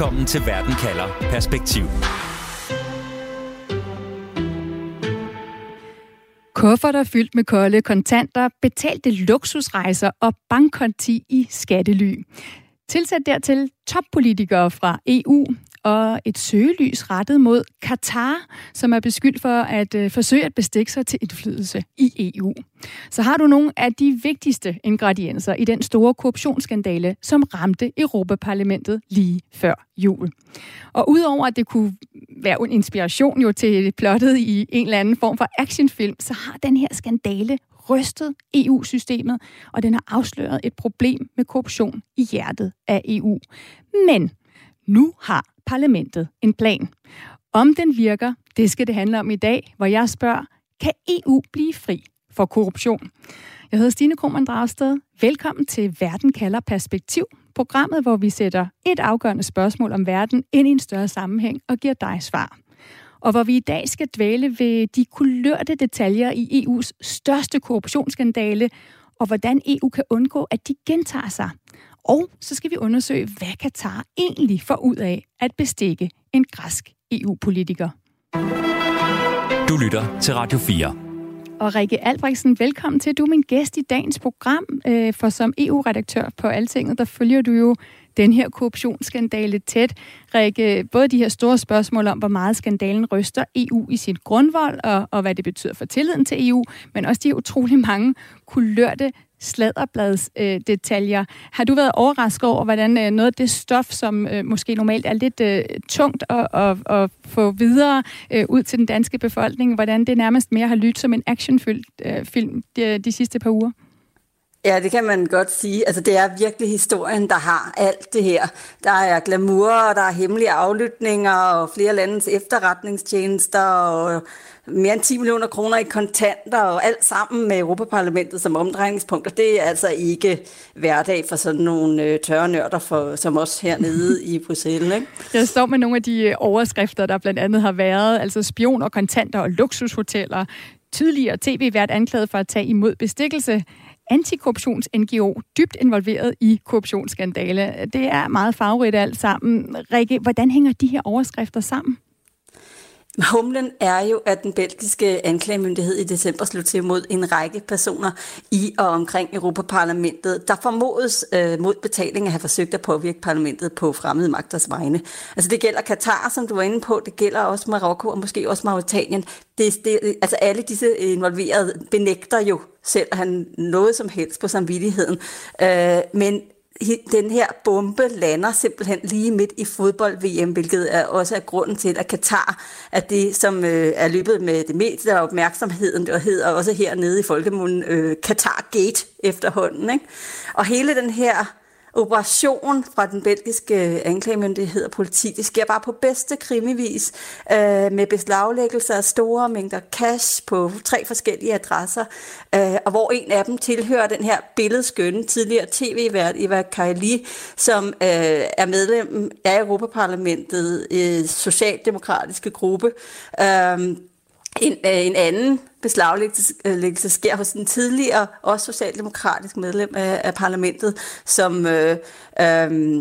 Velkommen til Verden kalder Perspektiv. Kufferter fyldt med kolde kontanter, betalte luksusrejser og bankkonti i skattely. Tilsæt dertil toppolitikere fra EU og et søgelys rettet mod Katar, som er beskyldt for at øh, forsøge at bestikke sig til indflydelse i EU. Så har du nogle af de vigtigste ingredienser i den store korruptionsskandale, som ramte Europaparlamentet lige før jul. Og udover at det kunne være en inspiration jo til plottet i en eller anden form for actionfilm, så har den her skandale rystet EU-systemet, og den har afsløret et problem med korruption i hjertet af EU. Men nu har parlamentet en plan. Om den virker, det skal det handle om i dag, hvor jeg spørger, kan EU blive fri for korruption? Jeg hedder Stine Krohmann Dragsted. Velkommen til Verden kalder perspektiv, programmet, hvor vi sætter et afgørende spørgsmål om verden ind i en større sammenhæng og giver dig svar. Og hvor vi i dag skal dvæle ved de kulørte detaljer i EU's største korruptionsskandale, og hvordan EU kan undgå, at de gentager sig. Og så skal vi undersøge, hvad Katar egentlig får ud af at bestikke en græsk EU-politiker. Du lytter til Radio 4. Og Rikke Albrechtsen, velkommen til. Du er min gæst i dagens program, øh, for som EU-redaktør på Altinget, der følger du jo den her korruptionsskandale tæt. Rikke, både de her store spørgsmål om, hvor meget skandalen ryster EU i sin grundvold, og, og hvad det betyder for tilliden til EU, men også de utrolig mange kulørte sladderbladsdetaljer. øh, detaljer. Har du været overrasket over, hvordan øh, noget af det stof, som øh, måske normalt er lidt øh, tungt at, at, at få videre øh, ud til den danske befolkning, hvordan det nærmest mere har lyttet som en actionfilm øh, film de, de sidste par uger? Ja, det kan man godt sige. Altså, det er virkelig historien, der har alt det her. Der er glamour, og der er hemmelige aflytninger, og flere landes efterretningstjenester, og mere end 10 millioner kroner i kontanter, og alt sammen med Europaparlamentet som omdrejningspunkt. Og det er altså ikke hverdag for sådan nogle øh, tørre nørder for, som os hernede i Bruxelles. Ikke? Jeg står med nogle af de øh, overskrifter, der blandt andet har været, altså spioner, kontanter og luksushoteller. Tidligere tv-vært anklaget for at tage imod bestikkelse antikorruptions-NGO dybt involveret i korruptionsskandale. Det er meget farverigt alt sammen. Rikke, hvordan hænger de her overskrifter sammen? Humlen er jo, at den belgiske anklagemyndighed i december slog til mod en række personer i og omkring Europaparlamentet, der formodes øh, mod betaling at have forsøgt at påvirke parlamentet på fremmede magters vegne. Altså det gælder Katar, som du var inde på, det gælder også Marokko og måske også Mauritanien. Det, det, altså alle disse involverede benægter jo selv at have noget som helst på samvittigheden. Øh, men den her bombe lander simpelthen lige midt i fodbold-VM, hvilket er også er grunden til, at Katar er det, som øh, er løbet med det meste af opmærksomheden, og hedder også hernede i folkemunden øh, Qatar Gate efterhånden. Ikke? Og hele den her operation fra den belgiske øh, anklagemyndighed og politi. Det sker bare på bedste krimivis øh, med beslaglæggelse af store mængder cash på tre forskellige adresser, øh, og hvor en af dem tilhører den her billedskønne tidligere tv-vært Eva Kaili, som øh, er medlem af Europaparlamentet, øh, socialdemokratiske gruppe. Øh, en, øh, en anden beslaglæggelse sker hos en tidligere, også socialdemokratisk medlem af, af parlamentet, som øh, øh,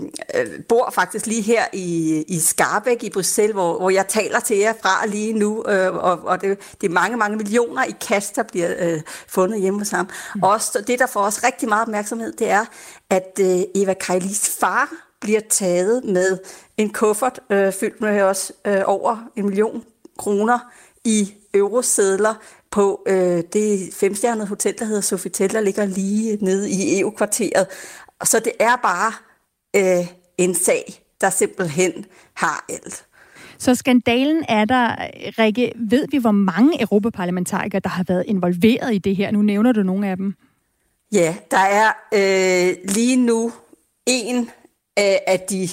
bor faktisk lige her i, i Skarbæk i Bruxelles, hvor, hvor jeg taler til jer fra lige nu, øh, og, og det, det er mange, mange millioner i kast, der bliver øh, fundet hjemme hos ham. Mm. Også det, der får os rigtig meget opmærksomhed, det er, at øh, Eva Kajlis far bliver taget med en kuffert øh, fyldt med også øh, over en million kroner i eurosedler på øh, det femstjernede hotel, der hedder Sofitel, der ligger lige nede i EU-kvarteret. Så det er bare øh, en sag, der simpelthen har alt. Så skandalen er der, Rikke, ved vi, hvor mange europaparlamentarikere, der har været involveret i det her? Nu nævner du nogle af dem. Ja, der er øh, lige nu en af de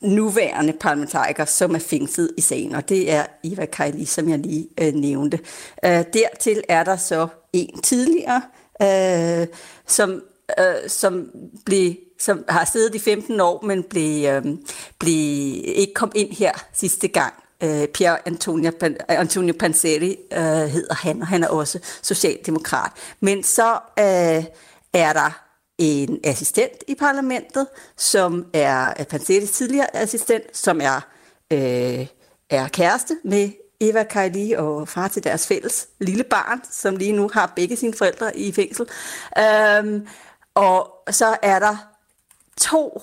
nuværende parlamentariker, som er fængslet i sagen, og det er Eva Kaili, som jeg lige øh, nævnte. Øh, dertil er der så en tidligere, øh, som, øh, som blev som har siddet i 15 år, men blev, øh, blev ikke kom ind her sidste gang. Øh, Pierre Antonio, Antonio Panseri øh, hedder han, og han er også socialdemokrat. Men så øh, er der en assistent i parlamentet, som er Pansettis tidligere assistent, som er, øh, er kæreste med Eva Kaili og far til deres fælles lille barn, som lige nu har begge sine forældre i fængsel. Øhm, og så er der to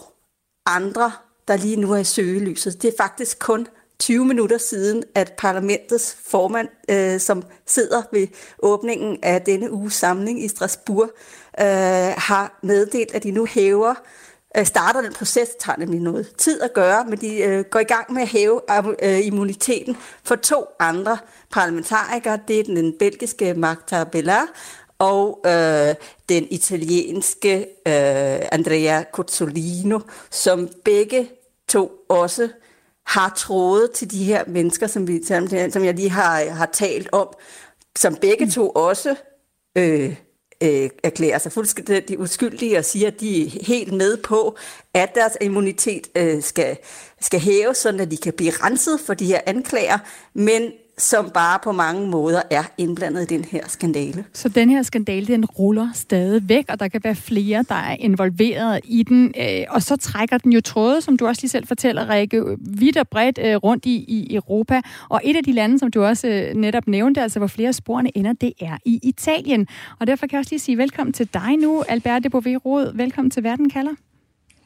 andre, der lige nu er i søgelyset. Det er faktisk kun 20 minutter siden, at parlamentets formand, øh, som sidder ved åbningen af denne uges samling i Strasbourg, øh, har meddelt, at de nu hæver øh, starter den proces, det tager nemlig noget tid at gøre, men de øh, går i gang med at hæve øh, immuniteten for to andre parlamentarikere. Det er den belgiske Magda Bellar og øh, den italienske øh, Andrea Cozzolino, som begge to også har trådet til de her mennesker, som, vi, som jeg lige har, har talt om, som begge to også øh, øh, erklærer sig fuldstændig uskyldige og siger, at de er helt med på, at deres immunitet øh, skal, skal hæves, så de kan blive renset for de her anklager, men som bare på mange måder er indblandet i den her skandale. Så den her skandale, den ruller stadig væk, og der kan være flere, der er involveret i den. Øh, og så trækker den jo tråde, som du også lige selv fortæller, Rikke, vidt og bredt øh, rundt i, i Europa. Og et af de lande, som du også øh, netop nævnte, altså hvor flere af sporene ender, det er i Italien. Og derfor kan jeg også lige sige velkommen til dig nu, Alberte Bové Velkommen til Verden kalder.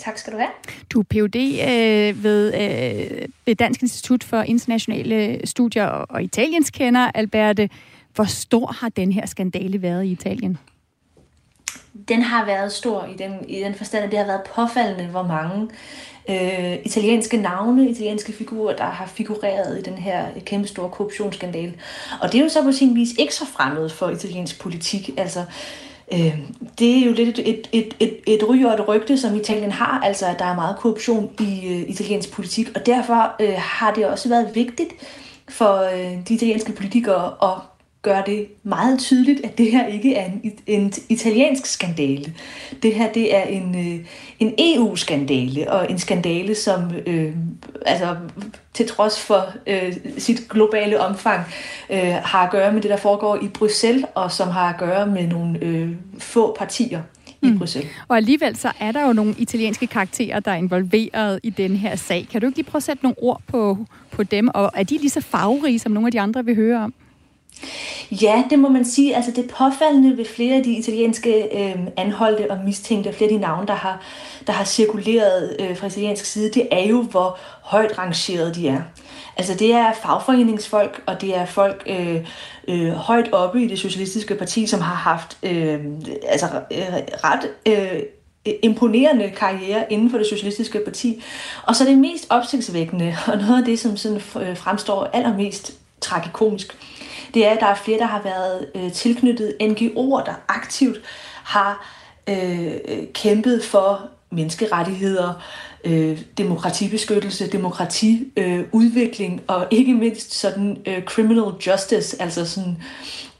Tak skal du have. Du er Ph.D. Øh, ved øh, det Dansk Institut for Internationale Studier og Italiens kender, Alberte. Hvor stor har den her skandale været i Italien? Den har været stor i den, i den forstand, at det har været påfaldende, hvor mange øh, italienske navne, italienske figurer, der har figureret i den her kæmpe store korruptionsskandale. Og det er jo så på sin vis ikke så fremmed for italiensk politik. Altså, Øh, øh, det er jo lidt et, et, et, et, et ry og et rygte, som Italien har, altså at der er meget korruption i øh, italiensk politik, og derfor øh, har det også været vigtigt for øh, de italienske politikere at gør det meget tydeligt, at det her ikke er en, en italiensk skandale. Det her det er en, øh, en EU-skandale, og en skandale, som øh, altså, til trods for øh, sit globale omfang øh, har at gøre med det, der foregår i Bruxelles, og som har at gøre med nogle øh, få partier i mm. Bruxelles. Og alligevel så er der jo nogle italienske karakterer, der er involveret i den her sag. Kan du ikke lige prøve at sætte nogle ord på, på dem, og er de lige så farverige, som nogle af de andre, vi hører om? Ja, det må man sige. Altså det påfaldende ved flere af de italienske øh, anholdte og mistænkte, flere af de navne, der har, der har cirkuleret øh, fra italiensk side, det er jo, hvor højt rangeret de er. Altså det er fagforeningsfolk, og det er folk øh, øh, højt oppe i det socialistiske parti, som har haft øh, altså, øh, ret... Øh, imponerende karriere inden for det socialistiske parti. Og så det mest opsigtsvækkende, og noget af det, som sådan øh, fremstår allermest tragikomisk, det er, at der er flere, der har været øh, tilknyttet NGO'er, der aktivt har øh, kæmpet for menneskerettigheder, øh, demokratibeskyttelse, demokratiudvikling øh, og ikke mindst sådan øh, criminal justice, altså sådan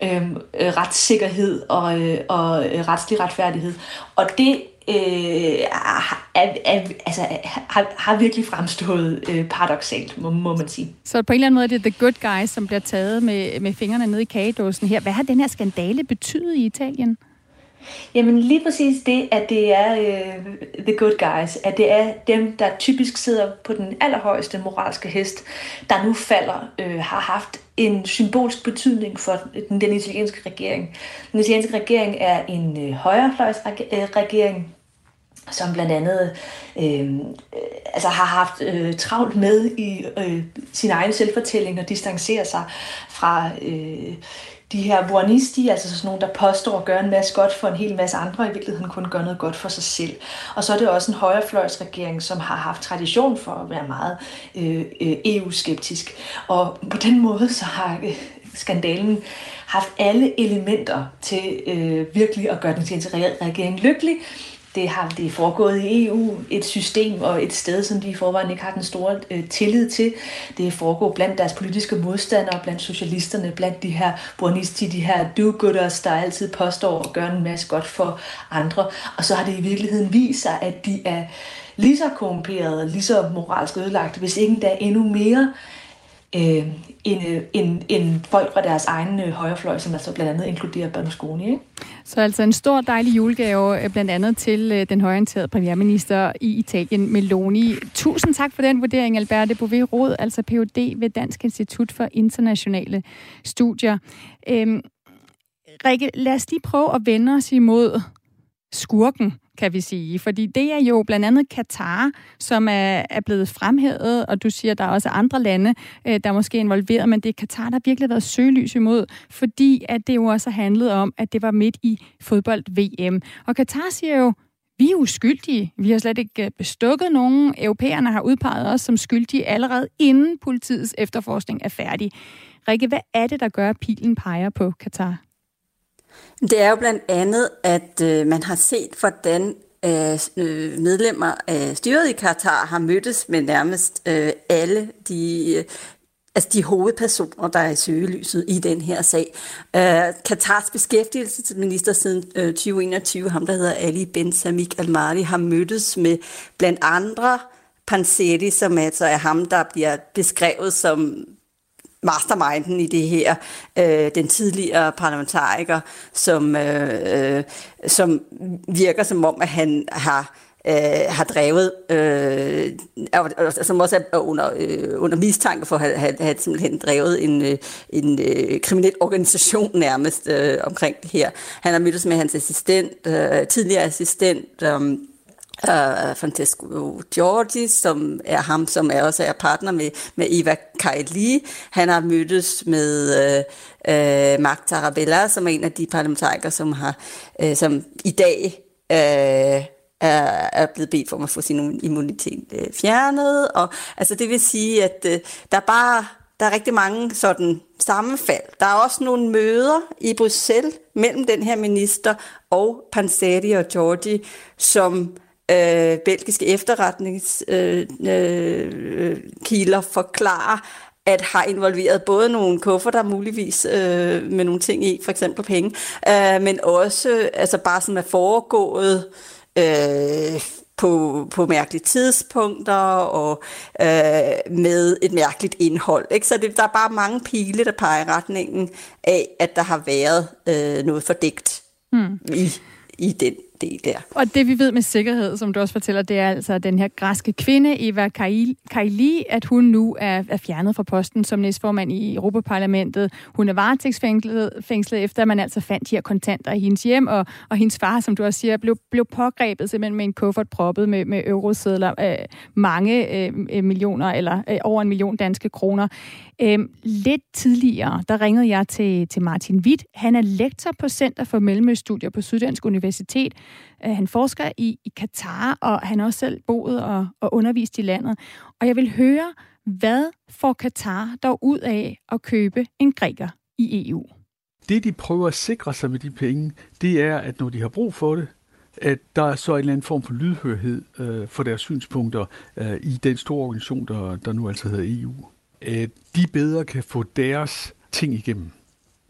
øh, øh retssikkerhed og, øh, og øh, retslig retfærdighed. Og det øh, er, er, altså, har, har virkelig fremstået øh, paradoxalt, må, må man sige. Så på en eller anden måde er det the good guys, som bliver taget med, med fingrene nede i kagedåsen her. Hvad har den her skandale betydet i Italien? Jamen lige præcis det, at det er øh, the good guys, at det er dem, der typisk sidder på den allerhøjeste moralske hest, der nu falder, øh, har haft en symbolsk betydning for den, den italienske regering. Den italienske regering er en øh, højrefløjsregering, som blandt andet øh, øh altså har haft øh, travlt med i øh, sin egen selvfortælling og distancerer sig fra øh, de her buonisti, altså sådan nogle, der påstår at gøre en masse godt for en hel masse andre, og i virkeligheden kun gør noget godt for sig selv. Og så er det også en højrefløjsregering, som har haft tradition for at være meget øh, øh EU-skeptisk. Og på den måde så har øh, skandalen haft alle elementer til øh, virkelig at gøre den til regering lykkelig, det har det er foregået i EU, et system og et sted, som de i forvejen ikke har den store øh, tillid til. Det er foregået blandt deres politiske modstandere, blandt socialisterne, blandt de her bornisti, de her do-gooders, der altid påstår at gøre en masse godt for andre. Og så har det i virkeligheden vist sig, at de er lige så korrumperede, lige så moralsk ødelagte, hvis ikke endda endnu mere øh, end, øh, end, end folk fra deres egen øh, højrefløj, som altså blandt andet inkluderer Berlusconi. Ikke? Så altså en stor dejlig julegave, øh, blandt andet til den højorienterede premierminister i Italien, Meloni. Tusind tak for den vurdering, Alberte Bouvet Rod, altså Ph.D. ved Dansk Institut for Internationale Studier. Øhm, Rikke, lad os lige prøve at vende os imod skurken, kan vi sige. Fordi det er jo blandt andet Katar, som er, er blevet fremhævet, og du siger, at der er også andre lande, øh, der er måske involveret, men det er Katar, der virkelig har været søgelys imod, fordi at det jo også handlede om, at det var midt i fodbold-VM. Og Katar siger jo, vi er uskyldige. Vi har slet ikke øh, bestukket nogen. Europæerne har udpeget os som skyldige allerede inden politiets efterforskning er færdig. Rikke, hvad er det, der gør, at pilen peger på Katar? Det er jo blandt andet, at øh, man har set, hvordan øh, øh medlemmer af styret i Katar har mødtes med nærmest øh, alle de øh, altså de hovedpersoner, der er i søgelyset i den her sag. Øh, Katars beskæftigelsesminister siden øh, 2021, ham der hedder Ali Ben Samik Al-Mari, har mødtes med blandt andre Pansetti, som altså er ham, der bliver beskrevet som masterminden i det her, øh, den tidligere parlamentariker, som, øh, øh, som virker som om, at han har øh, har drevet, øh, som også er under, øh, under mistanke for at have, have, have simpelthen drevet en, øh, en øh, kriminel organisation nærmest øh, omkring det her. Han har mødtes med hans assistent, øh, tidligere assistent, øh, uh, Francesco Giorgi, som er ham, som er også er partner med, med Eva Kaili. Han har mødtes med uh, uh, Mark Tarabella, som er en af de parlamentarikere, som har uh, som i dag uh, er, er blevet bedt for at få sin immunitet uh, fjernet. Og, altså, det vil sige, at uh, der er bare der er rigtig mange sådan sammenfald. Der er også nogle møder i Bruxelles mellem den her minister og Panseri og Giorgi, som øh, belgiske efterretningskilder øh, øh, forklarer, at har involveret både nogle kufferter muligvis øh, med nogle ting i, for eksempel penge, øh, men også altså bare sådan er foregået øh, på, på mærkelige tidspunkter og øh, med et mærkeligt indhold. Ikke? Så det, der er bare mange pile, der peger i retningen af, at der har været øh, noget fordækt mm. i, i den del der. Og det vi ved med sikkerhed, som du også fortæller, det er altså den her græske kvinde, Eva Kaili, at hun nu er, er fjernet fra posten som næstformand i Europaparlamentet. Hun er varetægtsfængslet fængslet efter, man altså fandt de her kontanter i hendes hjem, og, og hendes far, som du også siger, blev, blev pågrebet simpelthen med en kuffert proppet med, med eurosedler, øh, mange øh, øh millioner, eller øh, over en million danske kroner. Øh, lidt tidligere, der ringede jeg til, til Martin Witt. Han er lektor på Center for Mellemøststudier på Syddansk Universitet. Øh, han forsker i, i Katar, og han har også selv boet og, og undervist i landet. Og jeg vil høre, hvad får Katar dog ud af at købe en græker i EU? Det, de prøver at sikre sig med de penge, det er, at når de har brug for det, at der er så en eller anden form for lydhørhed øh, for deres synspunkter øh, i den store organisation, der, der nu altså hedder EU. At øh, de bedre kan få deres ting igennem.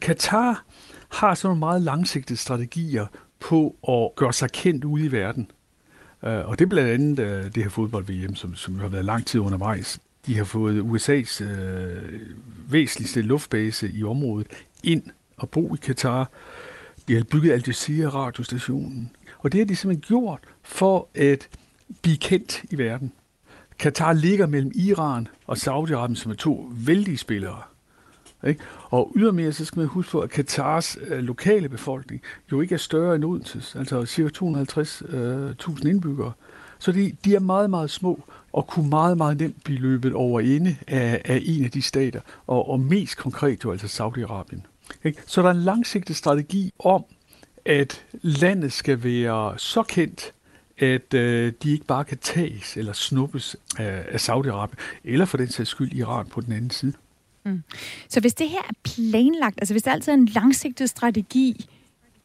Katar har sådan nogle meget langsigtede strategier på at gøre sig kendt ude i verden. Uh, og det er blandt andet uh, det her fodbold-VM, som, som har været lang tid undervejs. De har fået USA's uh, øh, væsentligste luftbase i området ind og bo i Katar. De har bygget Al Jazeera radiostationen. Og det har de simpelthen gjort for at blive kendt i verden. Katar ligger mellem Iran og Saudi-Arabien, som er to vældige spillere. Ikke? Og ydermere så skal man huske på, at Katars øh, lokale befolkning jo ikke er større end Odenses, altså ca. 250.000 øh, indbyggere. Så de, de er meget, meget små og kunne meget, meget nemt blive løbet over ende af, af en af de stater, og, og mest konkret jo altså Saudi-Arabien. Ikke? Så der er en langsigtet strategi om, at landet skal være så kendt, at øh, de ikke bare kan tages eller snuppes af, af Saudi-Arabien, eller for den sags skyld Iran på den anden side. Mm. Så hvis det her er planlagt, altså hvis der altid er en langsigtet strategi,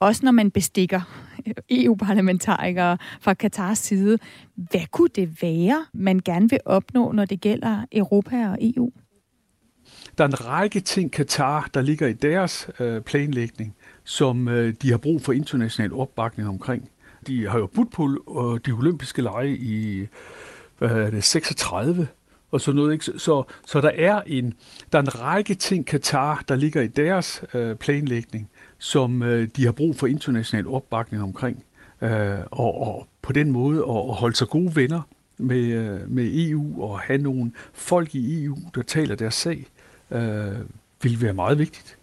også når man bestikker øh, EU-parlamentarikere fra Katars side, hvad kunne det være, man gerne vil opnå, når det gælder Europa og EU? Der er en række ting, Katar, der ligger i deres øh, planlægning, som øh, de har brug for international opbakning omkring. De har jo budt på øh, de olympiske lege i hvad er det, 36, og sådan noget. Ikke? Så, så der, er en, der er en række ting, Katar, der ligger i deres øh, planlægning, som øh, de har brug for international opbakning omkring. Øh, og, og på den måde at, at holde sig gode venner med, øh, med EU og have nogle folk i EU, der taler deres sag, øh, vil være meget vigtigt.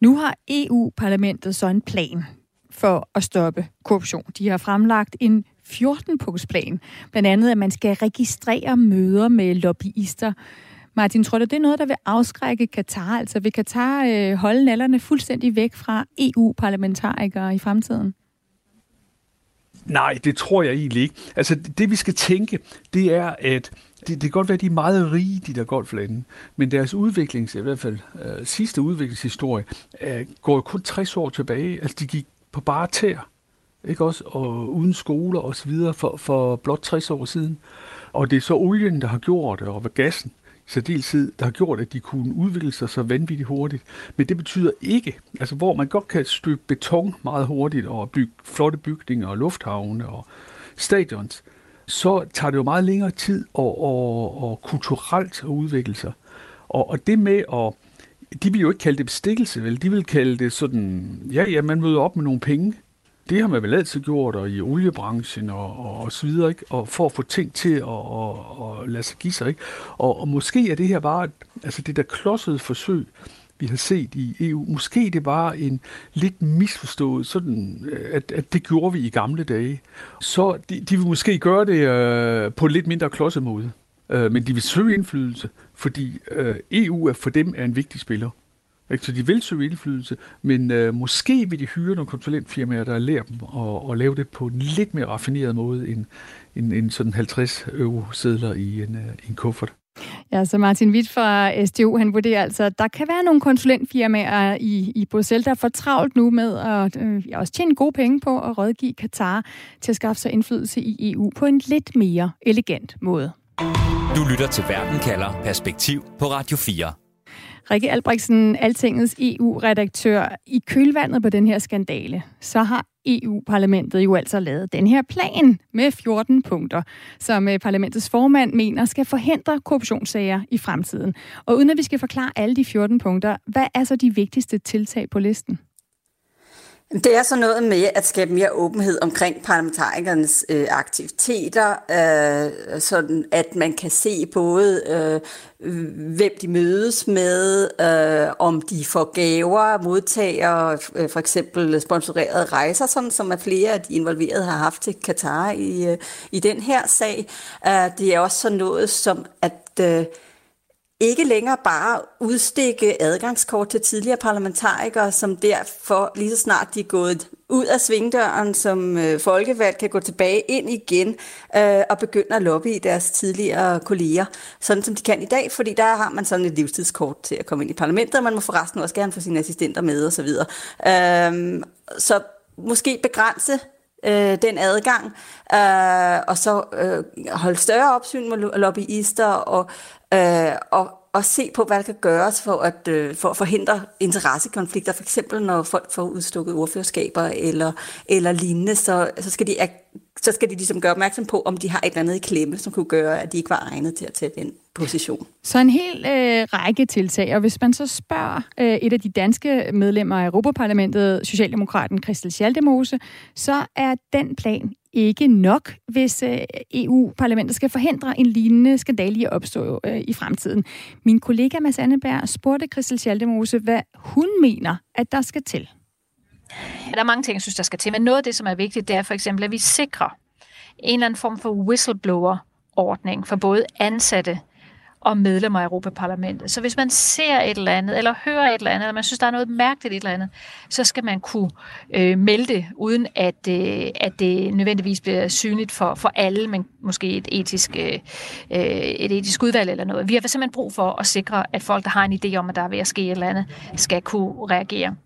Nu har EU-parlamentet så en plan for at stoppe korruption. De har fremlagt en 14-punktsplan. Blandt andet, at man skal registrere møder med lobbyister. Martin, tror du, det er noget, der vil afskrække Katar? Altså vil Katar øh, holde nallerne fuldstændig væk fra EU-parlamentarikere i fremtiden? Nej, det tror jeg egentlig ikke. Altså, det vi skal tænke, det er, at det, det kan godt være, at de er meget rige, de der golflande, men deres udviklings, i hvert fald øh, sidste udviklingshistorie, øh, går jo kun 60 år tilbage. Altså, de gik på bare tær, ikke også? Og uden skoler og så videre for, for blot 60 år siden. Og det er så olien, der har gjort det, og gassen, særdeleshed, der har gjort, at de kunne udvikle sig så vanvittigt hurtigt. Men det betyder ikke, altså hvor man godt kan støbe beton meget hurtigt og bygge flotte bygninger og lufthavne og stadions, så tager det jo meget længere tid og, og, og kulturelt at udvikle sig. Og, og det med at de vil jo ikke kalde det bestikkelse, vel? De vil kalde det sådan, ja, ja, man møder op med nogle penge. Det har man vel altid gjort, og i oliebranchen og, og, og så videre, ikke? Og for at få ting til at og, og lade sig give sig, ikke? Og, og måske er det her bare, altså det der klodsede forsøg, vi har set i EU, måske det var en lidt misforstået, sådan, øh, at, at det gjorde vi i gamle dage. Så de, de vil måske gøre det øh, på en lidt mindre klodset måde. Øh, men de vil søge indflydelse, fordi øh, EU er for dem er en vigtig spiller. Så de vil søge indflydelse, men øh, måske vil de hyre nogle konsulentfirmaer, der lærer dem at, at lave det på en lidt mere raffineret måde end, end, end sådan 50 euro sædler i en, øh, en kuffert. Ja, så Martin Witt fra SDU, han vurderer altså, at der kan være nogle konsulentfirmaer i, i Bruxelles, der får travlt nu med at øh, også tjene gode penge på at rådgive Katar til at skaffe sig indflydelse i EU på en lidt mere elegant måde. Du lytter til Verden kalder Perspektiv på Radio 4. Rikke Albrechtsen, Altingets EU-redaktør. I kølvandet på den her skandale, så har EU-parlamentet jo altså lavet den her plan med 14 punkter, som øh, parlamentets formand mener skal forhindre korruptionssager i fremtiden. Og uden at vi skal forklare alle de 14 punkter, hvad er så de vigtigste tiltag på listen? Det er så noget med at skabe mere åbenhed omkring parlamentarikernes øh, aktiviteter, øh, sådan at man kan se både, øh, hvem de mødes med, øh, om de får gaver, modtager øh, for eksempel sponsorerede rejser, sådan som at flere af de involverede har haft til Katar i, øh, i den her sag. Øh, det er også sådan noget som at... Øh, ikke længere bare udstikke adgangskort til tidligere parlamentarikere, som derfor lige så snart de er gået ud af svingdøren som øh, folkevalgt, kan gå tilbage ind igen øh, og begynde at lobby i deres tidligere kolleger, sådan som de kan i dag, fordi der har man sådan et livstidskort til at komme ind i parlamentet, og man må forresten også gerne få sine assistenter med osv. Øh, så måske begrænse øh, den adgang, øh, og så øh, holde større opsyn med lobbyister og øh, og, og se på, hvad der kan gøres for at, øh, for at forhindre interessekonflikter, for eksempel når folk får udstukket ordførerskaber eller, eller lignende, så, så, skal de, så skal de ligesom gøre opmærksom på, om de har et eller andet i klemme, som kunne gøre, at de ikke var egnet til at tage den position. Så en hel øh, række tiltag, og hvis man så spørger øh, et af de danske medlemmer af Europaparlamentet, Socialdemokraten Christel Schaldemose, så er den plan ikke nok, hvis øh, EU-parlamentet skal forhindre en lignende skandale i at opstå øh, i fremtiden. Min kollega Mads Anneberg spurgte Christel Schaldemose, hvad hun mener, at der skal til. Der er mange ting, jeg synes, der skal til, men noget af det, som er vigtigt, det er for eksempel, at vi sikrer en eller anden form for whistleblower-ordning for både ansatte og medlemmer af Europaparlamentet. Så hvis man ser et eller andet, eller hører et eller andet, eller man synes, der er noget mærkeligt et eller andet, så skal man kunne øh, melde det, uden at, øh, at det nødvendigvis bliver synligt for, for alle, men måske et etisk, øh, øh, et etisk udvalg eller noget. Vi har simpelthen brug for at sikre, at folk, der har en idé om, at der er ved at ske et eller andet, skal kunne reagere.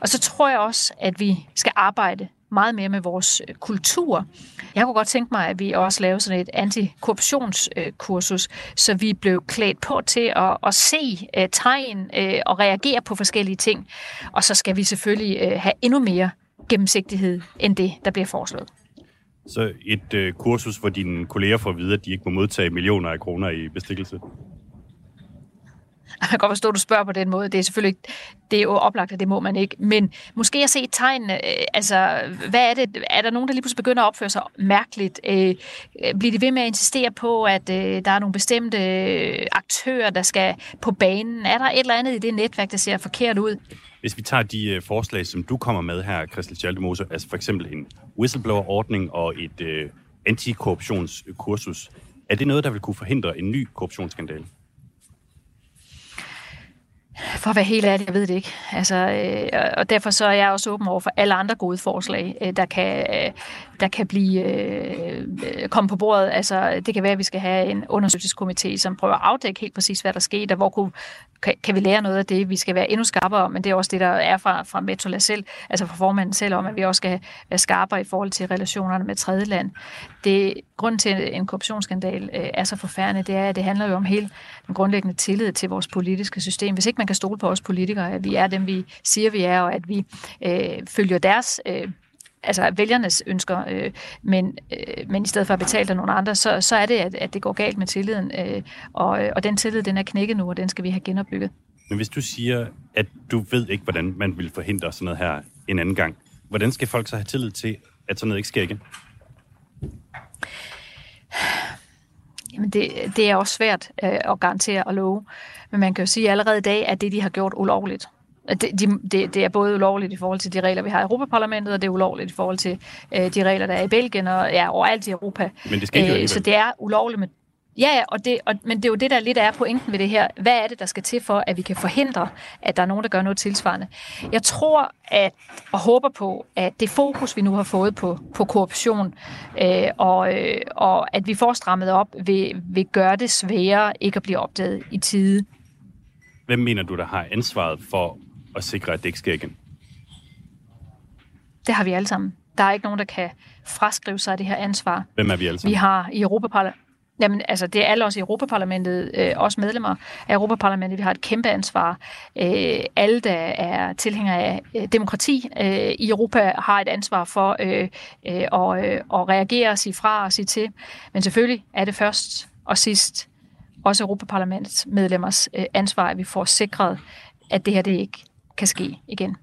Og så tror jeg også, at vi skal arbejde meget mere med vores øh, kultur. Jeg kunne godt tænke mig, at vi også lavede sådan et antikorruptionskursus, øh, så vi blev klædt på til at, at se øh, tegn og reagere på forskellige ting. Og så skal vi selvfølgelig have endnu mere gennemsigtighed end det, der bliver foreslået. Så et øh, kursus, hvor dine kolleger får at vide, at de ikke må modtage millioner af kroner i bestikkelse? Jeg kan godt forstå, at du spørger på den måde. Det er selvfølgelig det er jo oplagt, at det må man ikke. Men måske at se et tegn, øh, altså, hvad er det? Er der nogen, der lige pludselig begynder at opføre sig mærkeligt? Øh, bliver de ved med at insistere på, at øh, der er nogle bestemte øh, aktører, der skal på banen? Er der et eller andet i det netværk, der ser forkert ud? Hvis vi tager de øh, forslag, som du kommer med her, Christel Schaldemose, altså for eksempel en whistleblower-ordning og et øh, antikorruptionskursus, er det noget, der vil kunne forhindre en ny korruptionsskandale? For at være helt ærlig, jeg ved det ikke. Altså, øh, og derfor så er jeg også åben over for alle andre gode forslag, øh, der kan, øh, der kan blive øh, øh, komme på bordet. Altså, det kan være, at vi skal have en undersøgelseskomité, som prøver at afdække helt præcis, hvad der skete, og hvor kunne, kan, kan vi lære noget af det. Vi skal være endnu skarpere, men det er også det, der er fra, fra Metola selv, altså fra formanden selv, om at vi også skal være skarpere i forhold til relationerne med tredjeland. Det, grunden til, at en korruptionsskandal øh, er så forfærdende, det er, at det handler jo om hele den grundlæggende tillid til vores politiske system. Hvis ikke man kan stole på os politikere, at vi er dem, vi siger, vi er, og at vi øh, følger deres øh, altså vælgernes ønsker, øh, men, øh, men i stedet for at betale nogle andre, så, så er det, at, at det går galt med tilliden, øh, og, øh, og den tillid, den er knækket nu, og den skal vi have genopbygget. Men hvis du siger, at du ved ikke, hvordan man vil forhindre sådan noget her en anden gang, hvordan skal folk så have tillid til, at sådan noget ikke sker igen? Jamen det, det er også svært øh, at garantere og love. Men man kan jo sige allerede i dag, at det, de har gjort ulovligt. Det, de, det, det er både ulovligt i forhold til de regler, vi har i Europaparlamentet, og det er ulovligt i forhold til øh, de regler, der er i Belgien og ja, overalt i Europa. Men det skal ikke øh, Så det er ulovligt med Ja, ja og det, og, men det er jo det, der lidt er pointen ved det her. Hvad er det, der skal til for, at vi kan forhindre, at der er nogen, der gør noget tilsvarende? Jeg tror at, og håber på, at det fokus, vi nu har fået på, på korruption, øh, og, øh, og at vi får strammet op, vil, vil gøre det sværere ikke at blive opdaget i tide. Hvem mener du, der har ansvaret for at sikre, at det ikke sker igen? Det har vi alle sammen. Der er ikke nogen, der kan fraskrive sig af det her ansvar. Hvem er vi alle sammen? Vi har i Europaparlamentet Jamen, altså, det er alle os i Europaparlamentet, øh, også medlemmer af Europaparlamentet, vi har et kæmpe ansvar. Øh, alle, der er tilhængere af øh, demokrati øh, i Europa, har et ansvar for øh, øh, at, øh, at reagere og sige fra og sige til. Men selvfølgelig er det først og sidst også Europaparlamentets medlemmers øh, ansvar, at vi får sikret, at det her det ikke kan ske igen.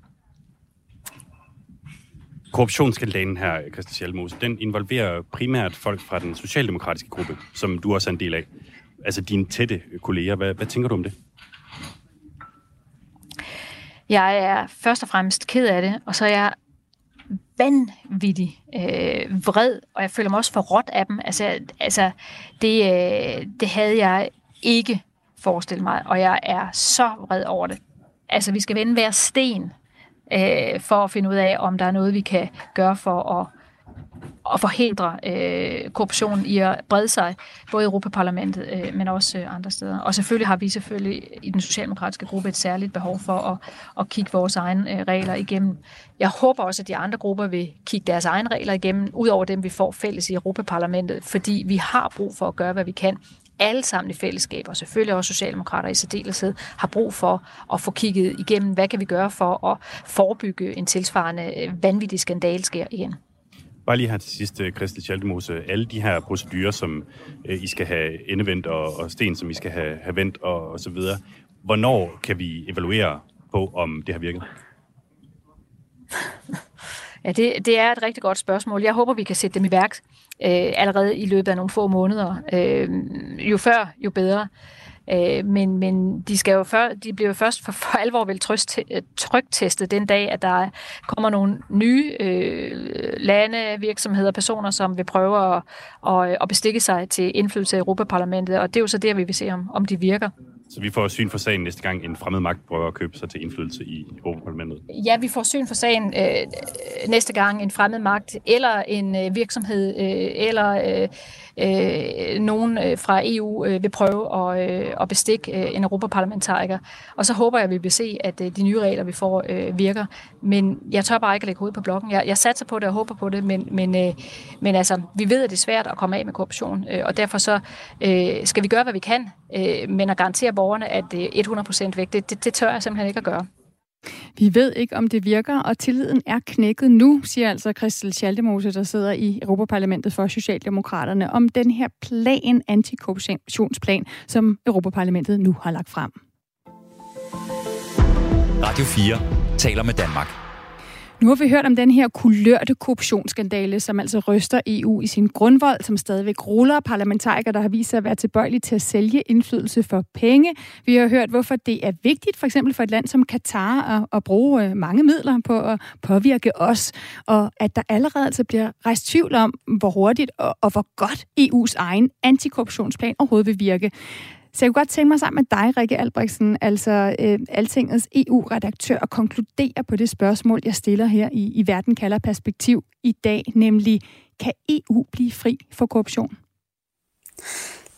Korruptionsskandalen her, Christian Schalmose, den involverer primært folk fra den socialdemokratiske gruppe, som du også er en del af. Altså dine tætte kolleger. Hvad, hvad tænker du om det? Jeg er først og fremmest ked af det, og så er jeg vanvittig øh, vred, og jeg føler mig også for råt af dem. Altså, altså det, øh, det havde jeg ikke forestillet mig, og jeg er så vred over det. Altså, vi skal vende hver sten øh, for at finde ud af, om der er noget, vi kan gøre for at at forhindre øh, korruption i at brede sig, både i Europaparlamentet, øh, men også øh, andre steder. Og selvfølgelig har vi selvfølgelig i den socialdemokratiske gruppe et særligt behov for at, at kigge vores egne øh, regler igennem. Jeg håber også, at de andre grupper vil kigge deres egne regler igennem, udover dem, vi får fælles i Europaparlamentet, fordi vi har brug for at gøre, hvad vi kan alle sammen i fællesskab, og selvfølgelig også Socialdemokrater i særdeleshed, har brug for at få kigget igennem, hvad kan vi gøre for at forebygge en tilsvarende øh, vanvittig skandal sker igen. Bare lige her til sidst, Christel Schaldemose. Alle de her procedurer, som øh, I skal have endevendt, og, og sten, som I skal have, have vendt, og, og så videre. Hvornår kan vi evaluere på, om det har virket? Ja, det, det er et rigtig godt spørgsmål. Jeg håber, vi kan sætte dem i værk øh, allerede i løbet af nogle få måneder. Øh, jo før, jo bedre. Øh, men, men de, skal jo før, de bliver jo først for, for alvor vel øh, trygtestet den dag, at der kommer nogle nye øh, lande, virksomheder, personer, som vil prøve at, at, at bestikke sig til indflydelse i Europaparlamentet. Og det er jo så det, vi vil se, om, om de virker. Så vi får syn for sagen næste gang, en fremmed magt prøver at købe sig til indflydelse i Europaparlamentet? Ja, vi får syn for sagen øh, næste gang, en fremmed magt, eller en øh, virksomhed, øh, eller øh, øh, nogen øh, fra EU øh, vil prøve at, øh, at bestikke øh, en europaparlamentariker. Og så håber jeg, at vi vil se, at øh, de nye regler, vi får, øh, virker. Men jeg tør bare ikke at lægge hovedet på blokken. Jeg, jeg satser på det og håber på det, men, men, øh, men altså, vi ved, at det er svært at komme af med korruption, øh, og derfor så øh, skal vi gøre, hvad vi kan, øh, men at garantere borgerne, at det er 100% væk, det, det, det tør jeg simpelthen ikke at gøre. Vi ved ikke, om det virker, og tilliden er knækket nu, siger altså Christel Schaldemose, der sidder i Europaparlamentet for Socialdemokraterne, om den her plan, antikorruptionsplan, som Europaparlamentet nu har lagt frem. Radio 4 taler med Danmark. Nu har vi hørt om den her kulørte korruptionsskandale, som altså ryster EU i sin grundvold, som stadigvæk ruller parlamentarikere, der har vist sig at være tilbøjelige til at sælge indflydelse for penge. Vi har hørt, hvorfor det er vigtigt, for eksempel for et land som Katar, at, at bruge øh, mange midler på at påvirke os, og at der allerede altså bliver rejst tvivl om, hvor hurtigt og, og hvor godt EU's egen antikorruptionsplan overhovedet vil virke. Så jeg kunne godt tænke mig sammen med dig, Rikke Albrechtsen, altså øh, Altingets EU-redaktør, at konkludere på det spørgsmål, jeg stiller her i, i Verden kalder perspektiv i dag, nemlig, kan EU blive fri for korruption?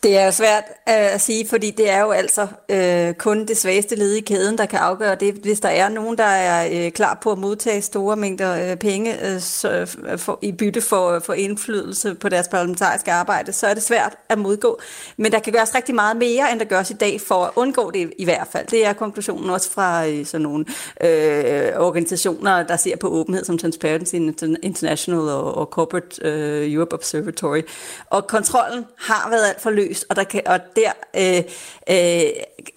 Det er svært øh, at sige, fordi det er jo altså øh, kun det svageste led i kæden, der kan afgøre det. Hvis der er nogen, der er øh, klar på at modtage store mængder øh, penge øh, så, øh, for, i bytte for, øh, for indflydelse på deres parlamentariske arbejde, så er det svært at modgå. Men der kan gøres rigtig meget mere, end der gøres i dag, for at undgå det i hvert fald. Det er konklusionen også fra øh, sådan nogle øh, organisationer, der ser på åbenhed som Transparency International og, og Corporate øh, Europe Observatory. Og kontrollen har været alt for løs løst, og, der kan, og der øh, øh,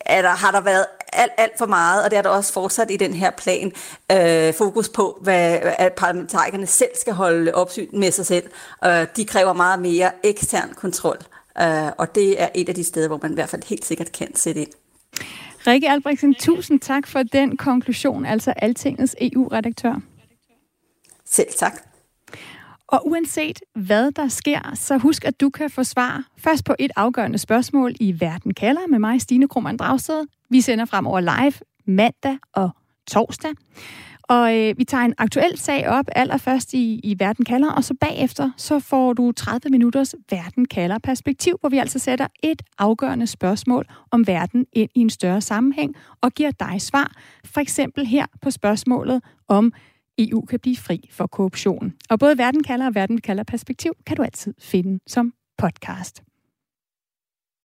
er der, har der været alt, alt for meget, og det er der også fortsat i den her plan, øh, fokus på, hvad, at parlamentarikerne selv skal holde opsyn med sig selv. Øh, de kræver meget mere ekstern kontrol, øh, og det er et af de steder, hvor man i hvert fald helt sikkert kan sætte ind. Rikke Albrechtsen, tusind tak for den konklusion, altså Altingets EU-redaktør. Selv tak. Og uanset hvad der sker, så husk, at du kan få svar først på et afgørende spørgsmål i Verden kalder med mig, Stine Krummernd Dragsted. Vi sender fremover live mandag og torsdag. Og øh, vi tager en aktuel sag op allerførst i, i Verden kalder, og så bagefter så får du 30 minutters Verden kalder perspektiv, hvor vi altså sætter et afgørende spørgsmål om verden ind i en større sammenhæng og giver dig svar. For eksempel her på spørgsmålet om EU kan blive fri for korruption. Og både Verden kalder og Verden kalder perspektiv kan du altid finde som podcast.